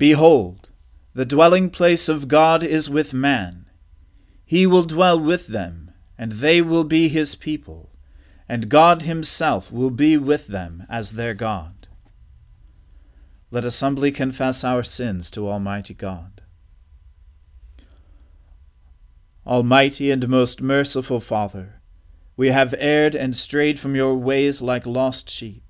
Behold, the dwelling place of God is with man. He will dwell with them, and they will be his people, and God himself will be with them as their God. Let us humbly confess our sins to Almighty God. Almighty and most merciful Father, we have erred and strayed from your ways like lost sheep.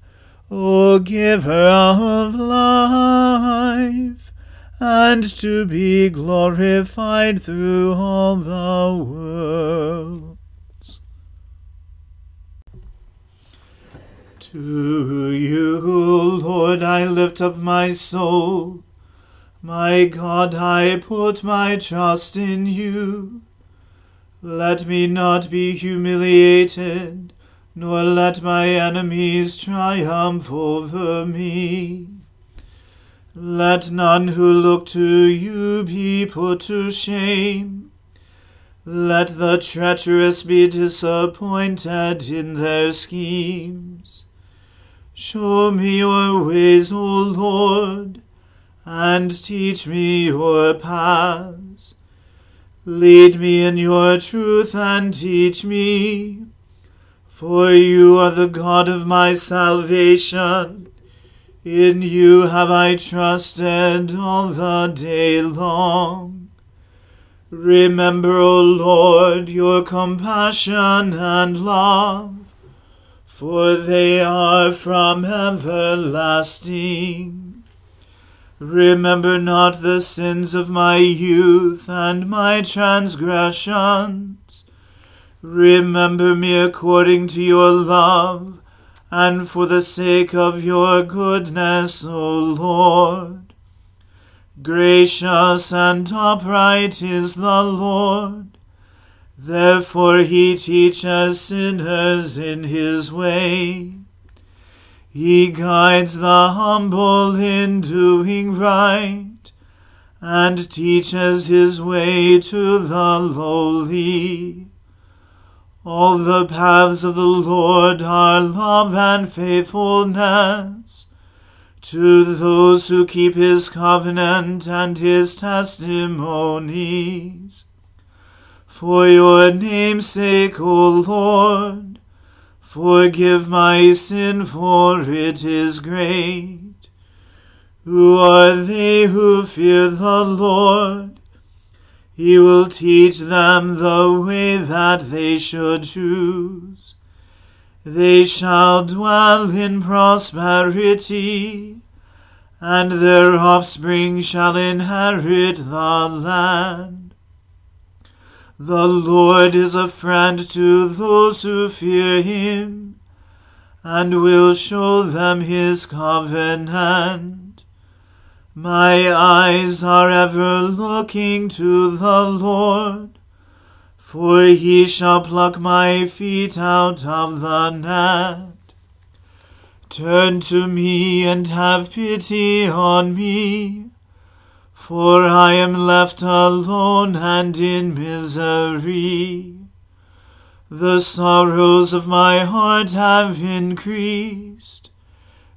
O giver of life, and to be glorified through all the worlds. To you, Lord, I lift up my soul. My God, I put my trust in you. Let me not be humiliated nor let my enemies triumph over me. Let none who look to you be put to shame. Let the treacherous be disappointed in their schemes. Show me your ways, O Lord, and teach me your paths. Lead me in your truth and teach me for you are the God of my salvation. In you have I trusted all the day long. Remember, O Lord, your compassion and love, for they are from everlasting. Remember not the sins of my youth and my transgressions Remember me according to your love, and for the sake of your goodness, O Lord. Gracious and upright is the Lord. Therefore he teaches sinners in his way. He guides the humble in doing right and teaches his way to the lowly. All the paths of the Lord are love and faithfulness to those who keep his covenant and his testimonies. For your name's sake, O Lord, forgive my sin, for it is great. Who are they who fear the Lord? He will teach them the way that they should choose. They shall dwell in prosperity, and their offspring shall inherit the land. The Lord is a friend to those who fear him, and will show them his covenant. My eyes are ever looking to the Lord for he shall pluck my feet out of the net. Turn to me and have pity on me, for I am left alone and in misery. The sorrows of my heart have increased.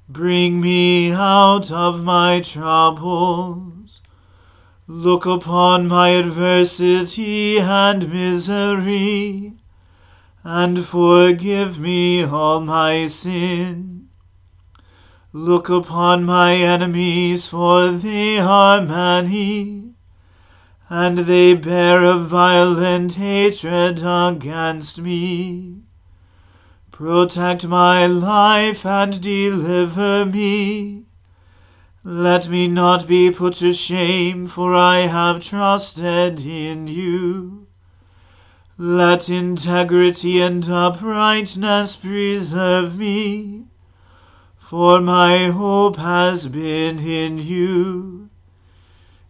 Bring me out of my troubles. Look upon my adversity and misery, and forgive me all my sin. Look upon my enemies, for they are many, and they bear a violent hatred against me. Protect my life and deliver me let me not be put to shame, for I have trusted in you. Let integrity and uprightness preserve me, for my hope has been in you.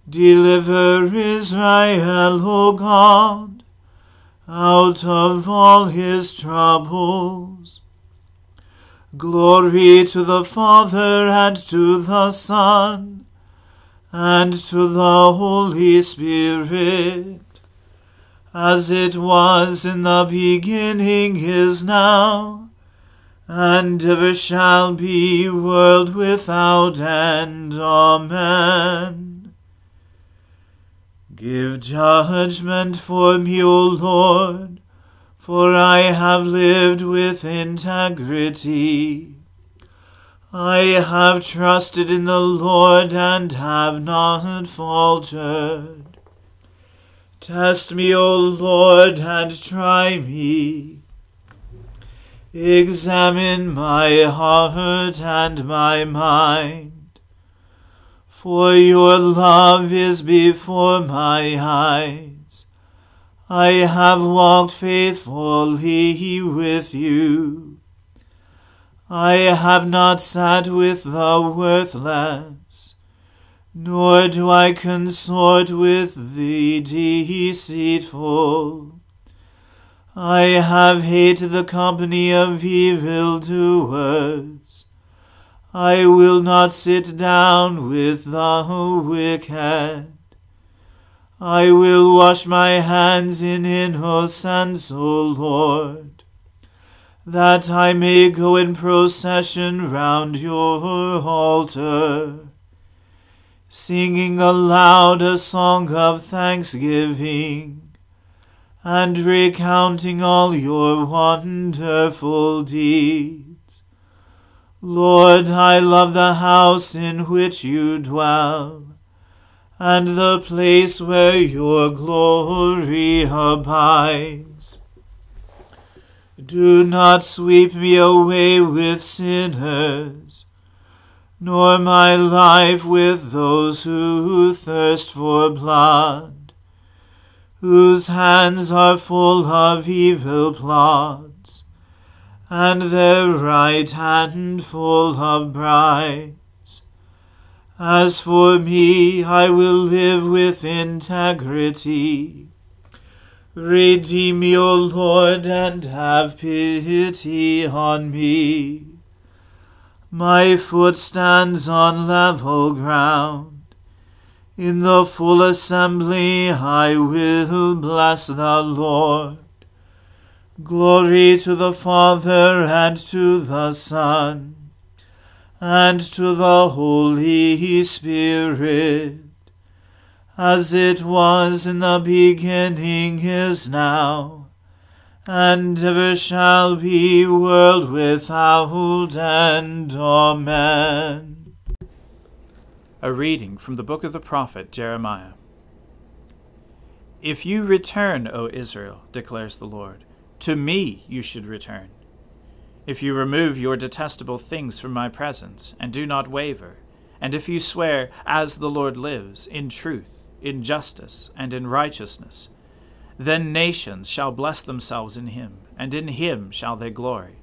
Deliver Israel, O God, out of all his troubles. Glory to the Father and to the Son and to the Holy Spirit, as it was in the beginning is now, and ever shall be, world without end. Amen. Give judgment for me, O Lord for I have lived with integrity. I have trusted in the Lord and have not faltered. Test me, O Lord, and try me. Examine my heart and my mind. For your love is before my eyes I have walked faithfully with you. I have not sat with the worthless, nor do I consort with the deceitful. I have hated the company of evildoers. I will not sit down with the wicked. I will wash my hands in innocence, O Lord, that I may go in procession round your altar, singing aloud a song of thanksgiving, and recounting all your wonderful deeds. Lord, I love the house in which you dwell and the place where your glory abides. Do not sweep me away with sinners, nor my life with those who thirst for blood, whose hands are full of evil plots, and their right hand full of bribes. As for me, I will live with integrity. Redeem me, O Lord, and have pity on me. My foot stands on level ground. In the full assembly I will bless the Lord. Glory to the Father and to the Son and to the Holy Spirit, as it was in the beginning is now, and ever shall be, world without end. Amen. A reading from the book of the prophet Jeremiah. If you return, O Israel, declares the Lord, to me you should return. If you remove your detestable things from my presence, and do not waver, and if you swear, As the Lord lives, in truth, in justice, and in righteousness, then nations shall bless themselves in him, and in him shall they glory.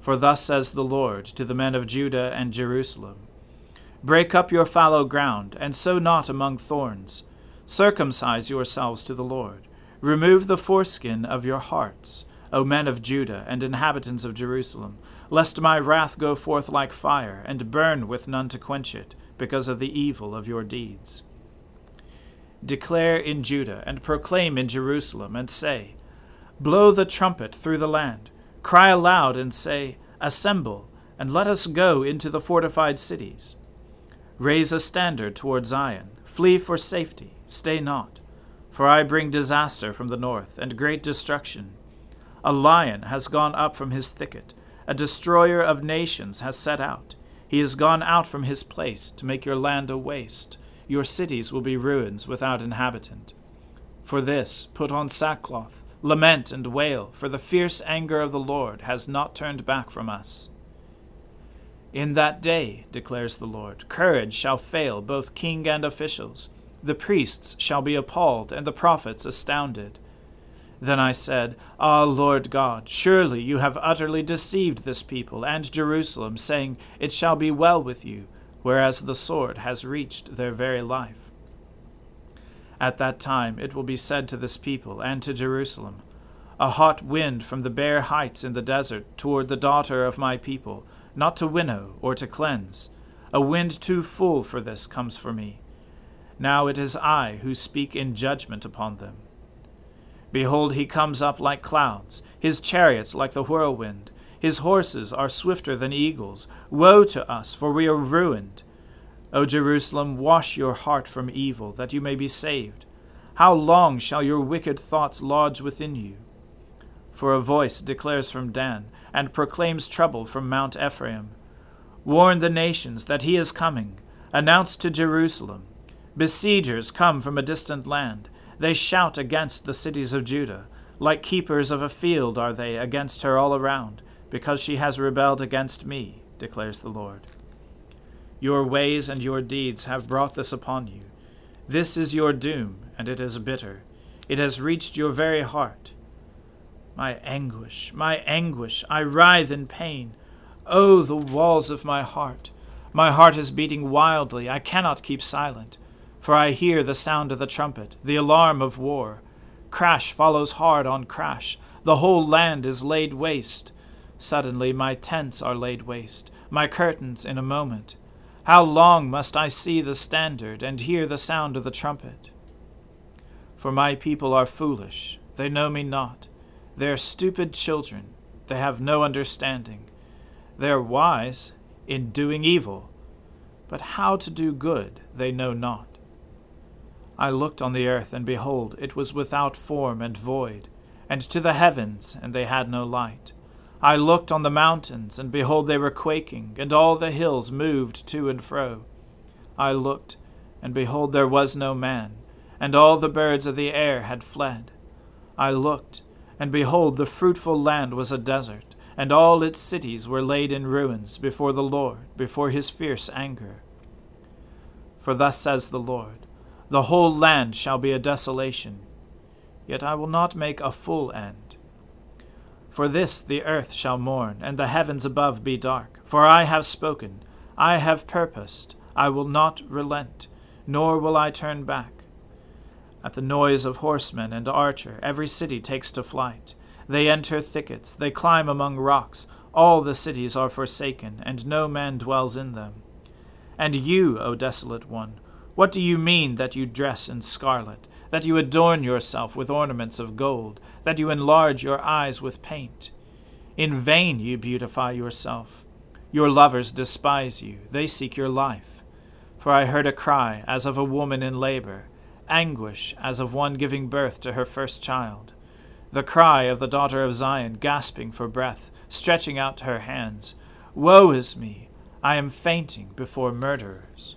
For thus says the Lord to the men of Judah and Jerusalem Break up your fallow ground, and sow not among thorns. Circumcise yourselves to the Lord. Remove the foreskin of your hearts, O men of Judah and inhabitants of Jerusalem, lest my wrath go forth like fire, and burn with none to quench it, because of the evil of your deeds. Declare in Judah, and proclaim in Jerusalem, and say, Blow the trumpet through the land, cry aloud, and say, Assemble, and let us go into the fortified cities. Raise a standard toward Zion, flee for safety, stay not. For I bring disaster from the north, and great destruction. A lion has gone up from his thicket, a destroyer of nations has set out. He has gone out from his place to make your land a waste. Your cities will be ruins without inhabitant. For this, put on sackcloth, lament and wail, for the fierce anger of the Lord has not turned back from us. In that day, declares the Lord, courage shall fail both king and officials the priests shall be appalled, and the prophets astounded. Then I said, Ah, Lord God, surely you have utterly deceived this people and Jerusalem, saying, It shall be well with you, whereas the sword has reached their very life. At that time it will be said to this people and to Jerusalem, A hot wind from the bare heights in the desert toward the daughter of my people, not to winnow or to cleanse. A wind too full for this comes for me now it is I who speak in judgment upon them. Behold, he comes up like clouds, his chariots like the whirlwind. His horses are swifter than eagles. Woe to us, for we are ruined. O Jerusalem, wash your heart from evil, that you may be saved. How long shall your wicked thoughts lodge within you? For a voice declares from Dan, and proclaims trouble from Mount Ephraim. Warn the nations that he is coming. Announce to Jerusalem Besiegers come from a distant land. They shout against the cities of Judah. Like keepers of a field are they against her all around, because she has rebelled against me, declares the Lord. Your ways and your deeds have brought this upon you. This is your doom, and it is bitter. It has reached your very heart. My anguish, my anguish, I writhe in pain. Oh, the walls of my heart! My heart is beating wildly. I cannot keep silent. For I hear the sound of the trumpet, the alarm of war. Crash follows hard on crash. The whole land is laid waste. Suddenly my tents are laid waste, my curtains in a moment. How long must I see the standard and hear the sound of the trumpet? For my people are foolish, they know me not. They are stupid children, they have no understanding. They are wise in doing evil, but how to do good they know not. I looked on the earth, and behold, it was without form and void, and to the heavens, and they had no light. I looked on the mountains, and behold, they were quaking, and all the hills moved to and fro. I looked, and behold, there was no man, and all the birds of the air had fled. I looked, and behold, the fruitful land was a desert, and all its cities were laid in ruins before the Lord, before his fierce anger. For thus says the Lord, the whole land shall be a desolation. Yet I will not make a full end. For this the earth shall mourn, and the heavens above be dark. For I have spoken, I have purposed, I will not relent, nor will I turn back. At the noise of horsemen and archer, every city takes to flight. They enter thickets, they climb among rocks. All the cities are forsaken, and no man dwells in them. And you, O desolate one, What do you mean that you dress in scarlet, that you adorn yourself with ornaments of gold, that you enlarge your eyes with paint? In vain you beautify yourself. Your lovers despise you, they seek your life. For I heard a cry as of a woman in labor, anguish as of one giving birth to her first child. The cry of the daughter of Zion, gasping for breath, stretching out her hands Woe is me! I am fainting before murderers.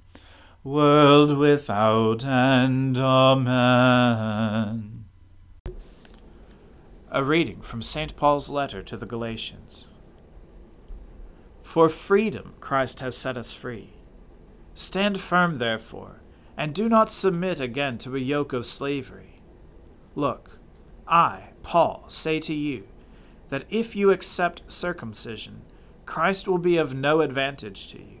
world without end. Amen. A reading from St. Paul's letter to the Galatians. For freedom Christ has set us free. Stand firm, therefore, and do not submit again to a yoke of slavery. Look, I, Paul, say to you that if you accept circumcision, Christ will be of no advantage to you.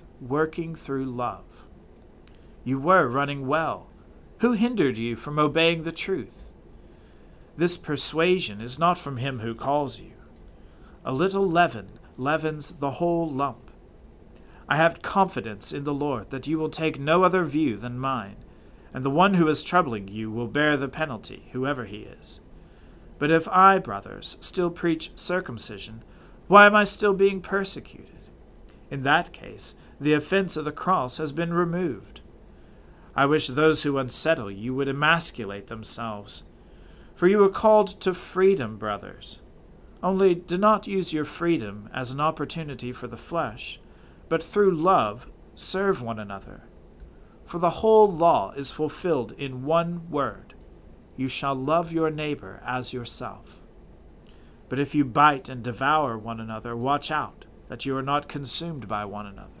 working through love. You were running well. Who hindered you from obeying the truth? This persuasion is not from him who calls you. A little leaven leavens the whole lump. I have confidence in the Lord that you will take no other view than mine, and the one who is troubling you will bear the penalty, whoever he is. But if I, brothers, still preach circumcision, why am I still being persecuted? In that case, the offense of the cross has been removed. I wish those who unsettle you would emasculate themselves. For you are called to freedom, brothers. Only do not use your freedom as an opportunity for the flesh, but through love serve one another. For the whole law is fulfilled in one word You shall love your neighbor as yourself. But if you bite and devour one another, watch out that you are not consumed by one another.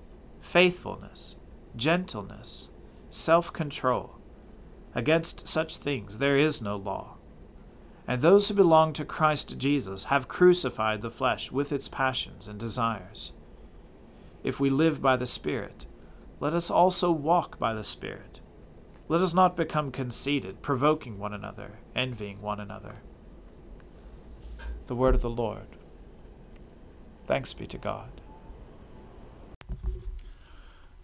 faithfulness, gentleness, self control. Against such things there is no law. And those who belong to Christ Jesus have crucified the flesh with its passions and desires. If we live by the Spirit, let us also walk by the Spirit. Let us not become conceited, provoking one another, envying one another. The word of the Lord. Thanks be to God.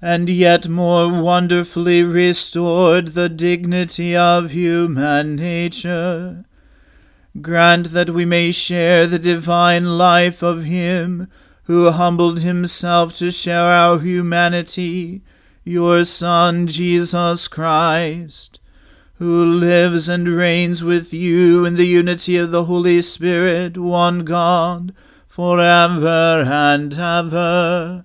and yet more wonderfully restored the dignity of human nature. Grant that we may share the divine life of Him who humbled Himself to share our humanity, your Son, Jesus Christ, who lives and reigns with you in the unity of the Holy Spirit, one God, for ever and ever.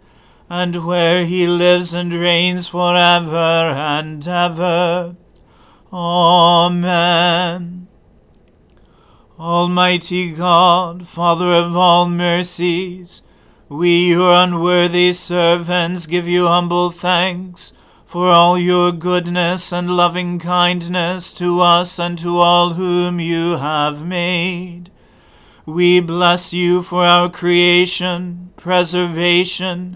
and where he lives and reigns for ever and ever. Amen. Almighty God, Father of all mercies, we, your unworthy servants, give you humble thanks for all your goodness and loving kindness to us and to all whom you have made. We bless you for our creation, preservation,